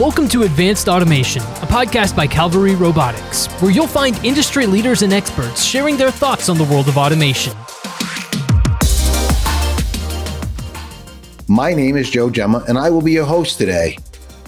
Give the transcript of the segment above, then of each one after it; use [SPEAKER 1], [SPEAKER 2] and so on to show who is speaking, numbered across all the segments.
[SPEAKER 1] Welcome to Advanced Automation, a podcast by Calvary Robotics, where you'll find industry leaders and experts sharing their thoughts on the world of automation.
[SPEAKER 2] My name is Joe Gemma, and I will be your host today.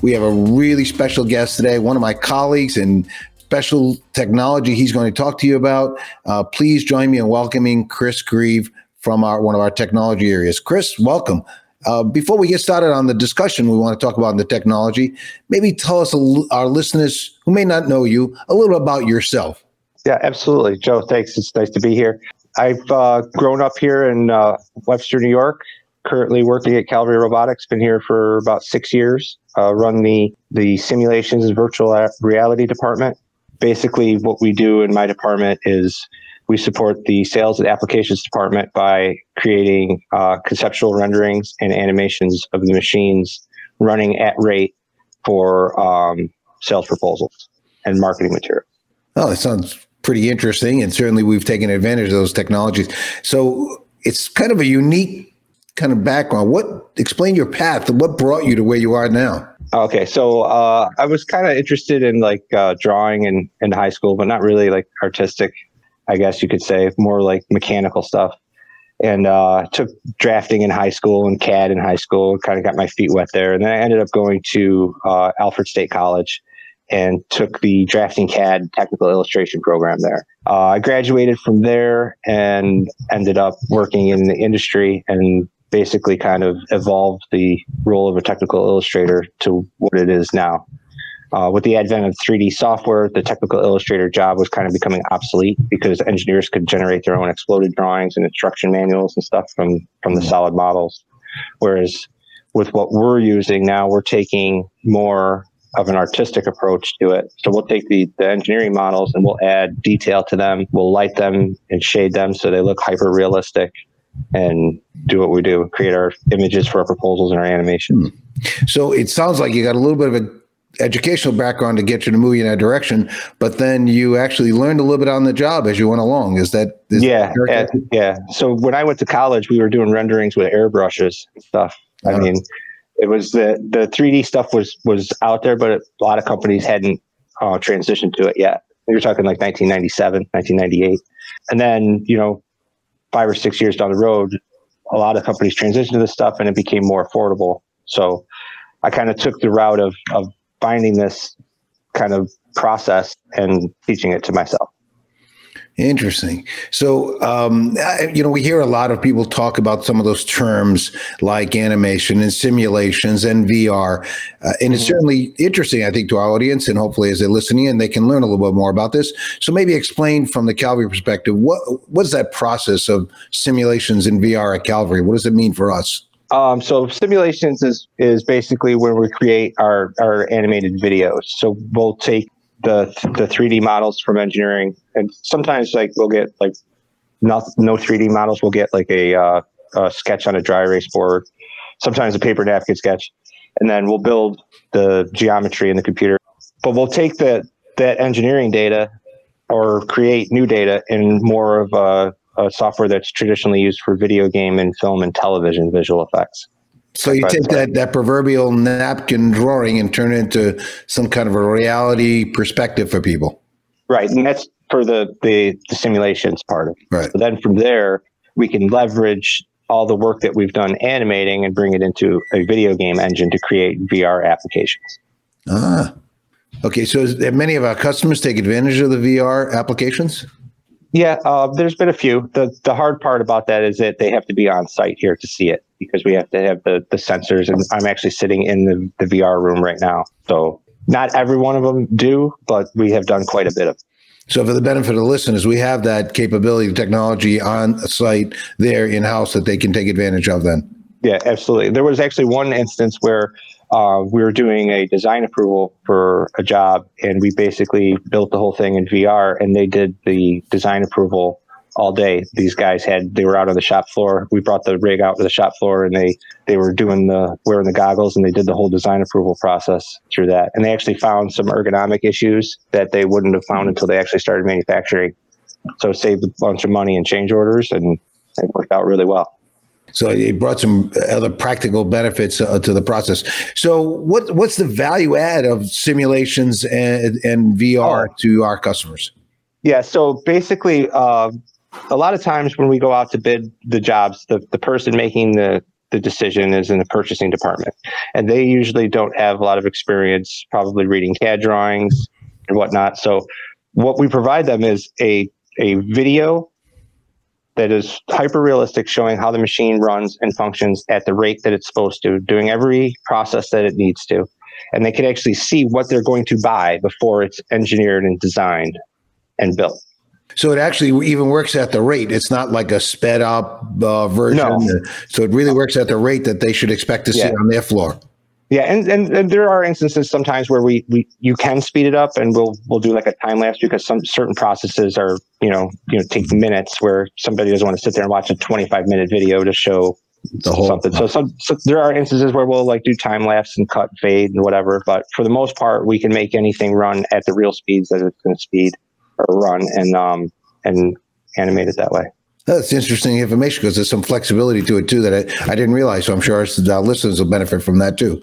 [SPEAKER 2] We have a really special guest today, one of my colleagues in special technology he's going to talk to you about. Uh, please join me in welcoming Chris Grieve from our one of our technology areas. Chris, welcome. Uh, before we get started on the discussion we want to talk about in the technology, maybe tell us, our listeners who may not know you, a little about yourself.
[SPEAKER 3] Yeah, absolutely. Joe, thanks. It's nice to be here. I've uh, grown up here in uh, Webster, New York, currently working at Calvary Robotics, been here for about six years, uh, run the, the simulations and virtual reality department. Basically, what we do in my department is we support the sales and applications department by creating uh, conceptual renderings and animations of the machines running at rate for um, sales proposals and marketing material.
[SPEAKER 2] Oh, that sounds pretty interesting. And certainly we've taken advantage of those technologies. So it's kind of a unique kind of background. What explain your path? What brought you to where you are now?
[SPEAKER 3] Okay, so uh, I was kind of interested in like uh, drawing in, in high school, but not really like artistic I guess you could say, more like mechanical stuff. And uh, took drafting in high school and CAD in high school, kind of got my feet wet there. And then I ended up going to uh, Alfred State College and took the drafting CAD technical illustration program there. Uh, I graduated from there and ended up working in the industry and basically kind of evolved the role of a technical illustrator to what it is now. Uh, with the advent of 3D software, the technical illustrator job was kind of becoming obsolete because engineers could generate their own exploded drawings and instruction manuals and stuff from from the mm-hmm. solid models. Whereas with what we're using now, we're taking more of an artistic approach to it. So we'll take the, the engineering models and we'll add detail to them. We'll light them and shade them so they look hyper realistic and do what we do, create our images for our proposals and our animations.
[SPEAKER 2] Hmm. So it sounds like you got a little bit of a educational background to get you to move you in that direction, but then you actually learned a little bit on the job as you went along. Is that is
[SPEAKER 3] yeah, that yeah? So when I went to college, we were doing renderings with airbrushes and stuff. I mean, it was the the 3D stuff was was out there, but a lot of companies hadn't uh, transitioned to it yet. We were talking like 1997, 1998, and then you know, five or six years down the road, a lot of companies transitioned to this stuff, and it became more affordable. So I kind of took the route of of finding this kind of process and teaching it to myself.
[SPEAKER 2] Interesting. So, um, you know, we hear a lot of people talk about some of those terms like animation and simulations and VR. Uh, and it's mm-hmm. certainly interesting, I think, to our audience. And hopefully, as they're listening in, they can learn a little bit more about this. So, maybe explain from the Calvary perspective what what is that process of simulations in VR at Calvary? What does it mean for us?
[SPEAKER 3] Um, so simulations is is basically where we create our our animated videos. So we'll take the the 3D models from engineering, and sometimes like we'll get like not no 3D models. We'll get like a, uh, a sketch on a dry erase board, sometimes a paper napkin sketch, and then we'll build the geometry in the computer. But we'll take that that engineering data or create new data in more of a a software that's traditionally used for video game and film and television visual effects.
[SPEAKER 2] So you take that, that proverbial napkin drawing and turn it into some kind of a reality perspective for people.
[SPEAKER 3] Right. And that's for the, the, the simulations part of it.
[SPEAKER 2] Right.
[SPEAKER 3] So then from there, we can leverage all the work that we've done animating and bring it into a video game engine to create VR applications.
[SPEAKER 2] Ah. Okay. So many of our customers take advantage of the VR applications?
[SPEAKER 3] Yeah, uh, there's been a few. the The hard part about that is that they have to be on site here to see it because we have to have the the sensors. And I'm actually sitting in the, the VR room right now, so not every one of them do, but we have done quite a bit of.
[SPEAKER 2] So, for the benefit of the listeners, we have that capability, technology on site there in house that they can take advantage of. Then,
[SPEAKER 3] yeah, absolutely. There was actually one instance where uh, we were doing a design approval for a job, and we basically built the whole thing in VR, and they did the design approval all day. These guys had they were out on the shop floor. We brought the rig out to the shop floor, and they they were doing the wearing the goggles, and they did the whole design approval process through that. And they actually found some ergonomic issues that they wouldn't have found until they actually started manufacturing. So saved a bunch of money and change orders, and it worked out really well.
[SPEAKER 2] So it brought some other practical benefits uh, to the process. So what what's the value add of simulations and, and VR oh. to our customers?
[SPEAKER 3] Yeah. So basically, uh, a lot of times when we go out to bid the jobs, the, the person making the the decision is in the purchasing department, and they usually don't have a lot of experience, probably reading CAD drawings and whatnot. So what we provide them is a a video that is hyper realistic, showing how the machine runs and functions at the rate that it's supposed to, doing every process that it needs to. And they can actually see what they're going to buy before it's engineered and designed and built.
[SPEAKER 2] So it actually even works at the rate. It's not like a sped up uh, version. No. So it really works at the rate that they should expect to see yeah. on their floor.
[SPEAKER 3] Yeah, and, and, and there are instances sometimes where we, we you can speed it up and we'll we'll do like a time lapse because some certain processes are you know you know take minutes where somebody doesn't want to sit there and watch a 25 minute video to show the whole something. So some so there are instances where we'll like do time lapse and cut fade and whatever, but for the most part we can make anything run at the real speeds that it's going to speed or run and um and animate it that way.
[SPEAKER 2] That's interesting information because there's some flexibility to it too that I, I didn't realize. So I'm sure our, listeners will benefit from that too.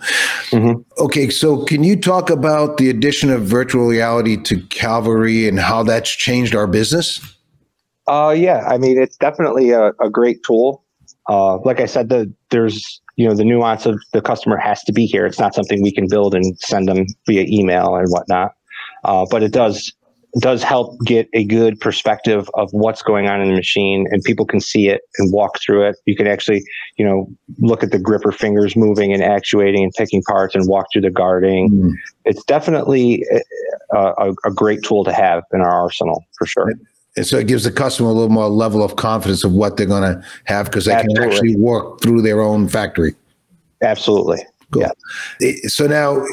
[SPEAKER 2] Mm-hmm. Okay, so can you talk about the addition of virtual reality to Calvary and how that's changed our business?
[SPEAKER 3] Uh, yeah, I mean it's definitely a, a great tool. Uh, like I said, the, there's you know the nuance of the customer has to be here. It's not something we can build and send them via email and whatnot. Uh, but it does does help get a good perspective of what's going on in the machine and people can see it and walk through it. You can actually, you know, look at the gripper fingers moving and actuating and picking parts and walk through the guarding. Mm. It's definitely a, a, a, great tool to have in our arsenal for sure.
[SPEAKER 2] And so it gives the customer a little more level of confidence of what they're going to have because they Absolutely. can actually work through their own factory.
[SPEAKER 3] Absolutely. Cool.
[SPEAKER 2] Yeah. So now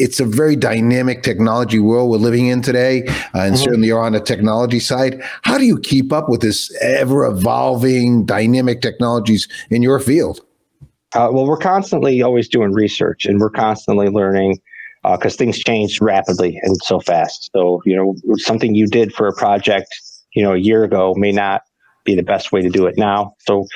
[SPEAKER 2] it's a very dynamic technology world we're living in today, uh, and mm-hmm. certainly you're on the technology side. How do you keep up with this ever evolving dynamic technologies in your field?
[SPEAKER 3] Uh, well, we're constantly always doing research, and we're constantly learning because uh, things change rapidly and so fast. So you know, something you did for a project, you know, a year ago may not be the best way to do it now. So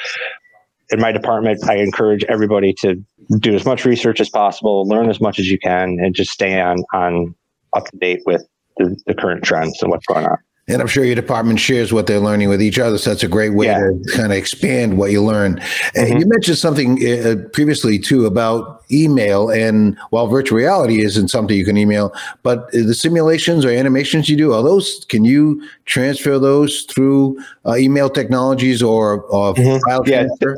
[SPEAKER 3] in my department, I encourage everybody to do as much research as possible, learn as much as you can, and just stay on on up to date with the, the current trends and what's going on.
[SPEAKER 2] And I'm sure your department shares what they're learning with each other. So that's a great way yeah. to kind of expand what you learn. Mm-hmm. And you mentioned something uh, previously too about email. And while virtual reality isn't something you can email, but the simulations or animations you do, are those, can you transfer those through uh, email technologies or, or mm-hmm. file transfer?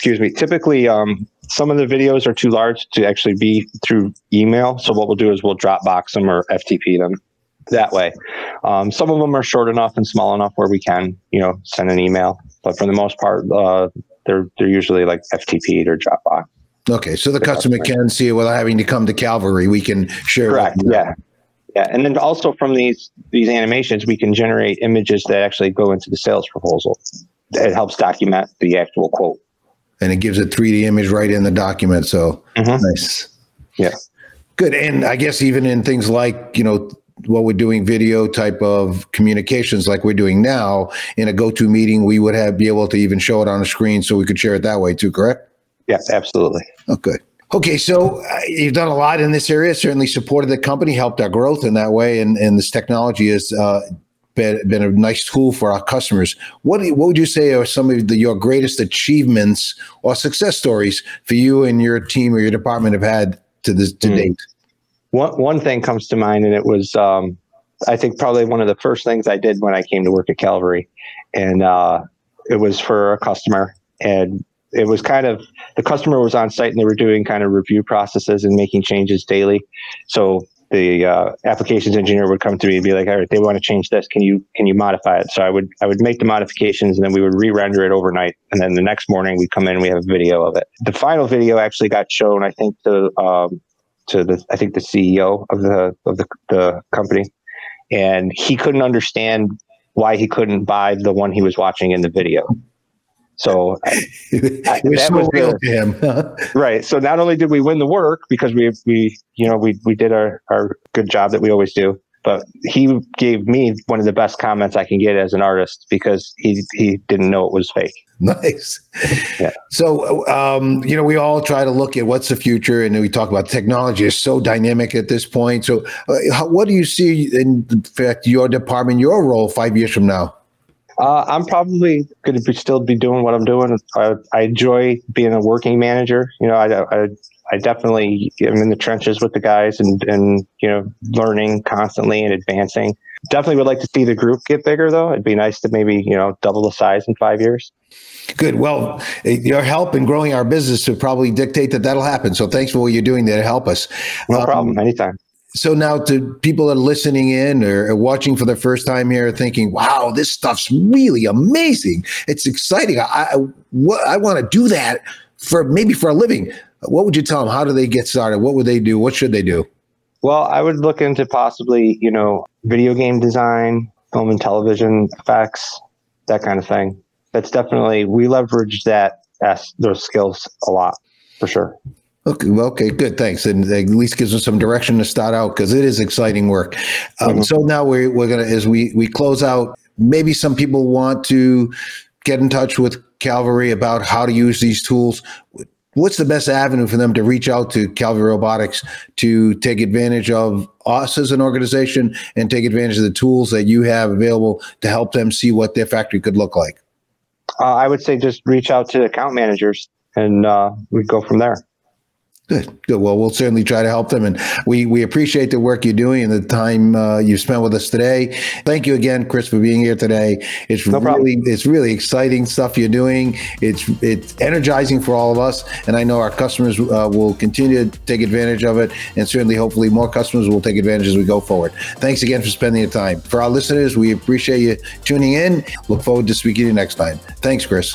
[SPEAKER 3] Excuse me, typically um, some of the videos are too large to actually be through email. So what we'll do is we'll Dropbox them or FTP them that way. Um, some of them are short enough and small enough where we can, you know, send an email. But for the most part, uh, they're they're usually like FTP or Dropbox.
[SPEAKER 2] Okay, so the, customer, can see it without having to come to Calvary. We can share.
[SPEAKER 3] Correct. Yeah. Yeah, and then also from these these animations, we can generate images that actually go into the sales proposal. It helps document the actual quote
[SPEAKER 2] and it gives a 3D image right in the document. So mm-hmm. nice.
[SPEAKER 3] Yeah.
[SPEAKER 2] Good. And I guess even in things like, you know, what we're doing video type of communications like we're doing now in a go-to meeting, we would have be able to even show it on the screen so we could share it that way too, correct?
[SPEAKER 3] Yes, absolutely.
[SPEAKER 2] okay. Okay, so uh, you've done a lot in this area. Certainly supported the company, helped our growth in that way, and and this technology is uh, been, been a nice tool for our customers. What, what would you say are some of the, your greatest achievements or success stories for you and your team or your department have had to this to mm. date?
[SPEAKER 3] One one thing comes to mind, and it was um, I think probably one of the first things I did when I came to work at Calvary. and uh, it was for a customer, and it was kind of the customer was on site and they were doing kind of review processes and making changes daily. So the uh, applications engineer would come to me and be like, "All right, they want to change this. Can you can you modify it?" So I would I would make the modifications and then we would re-render it overnight, and then the next morning we come in and we have a video of it. The final video actually got shown, I think, to um, to the I think the CEO of the of the, the company, and he couldn't understand why he couldn't buy the one he was watching in the video. So
[SPEAKER 2] it was so was real to him.
[SPEAKER 3] right. So not only did we win the work because we we you know we we did our our good job that we always do, but he gave me one of the best comments I can get as an artist because he he didn't know it was fake.
[SPEAKER 2] Nice.
[SPEAKER 3] Yeah.
[SPEAKER 2] So, um, you know, we all try to look at what's the future, and we talk about technology is so dynamic at this point. So, uh, how, what do you see in fact your department, your role five years from now?
[SPEAKER 3] Uh, I'm probably going to be still be doing what I'm doing. I, I enjoy being a working manager. You know, I, I I definitely am in the trenches with the guys and and you know learning constantly and advancing. Definitely would like to see the group get bigger though. It'd be nice to maybe you know double the size in five years.
[SPEAKER 2] Good. Well, eh, your help in growing our business would probably dictate that that'll happen. So thanks for what you're doing there to help us.
[SPEAKER 3] No um, problem. Anytime.
[SPEAKER 2] So now to people that are listening in or watching for the first time here, thinking, "Wow, this stuff's really amazing! It's exciting. I I, I want to do that for maybe for a living." What would you tell them? How do they get started? What would they do? What should they do?
[SPEAKER 3] Well, I would look into possibly, you know, video game design, film and television effects, that kind of thing. That's definitely we leverage that as those skills a lot for sure.
[SPEAKER 2] Okay, well, okay, good, thanks, and at least gives us some direction to start out because it is exciting work. Um, mm-hmm. So now we're we're gonna as we we close out. Maybe some people want to get in touch with Calvary about how to use these tools what's the best avenue for them to reach out to Calvary Robotics to take advantage of us as an organization and take advantage of the tools that you have available to help them see what their factory could look like?
[SPEAKER 3] Uh, I would say just reach out to account managers and uh, we go from there.
[SPEAKER 2] Good, good. Well, we'll certainly try to help them, and we we appreciate the work you're doing and the time uh, you spent with us today. Thank you again, Chris, for being here today. It's no really problem. it's really exciting stuff you're doing. It's it's energizing for all of us, and I know our customers uh, will continue to take advantage of it, and certainly, hopefully, more customers will take advantage as we go forward. Thanks again for spending your time. For our listeners, we appreciate you tuning in. Look forward to speaking to you next time. Thanks, Chris.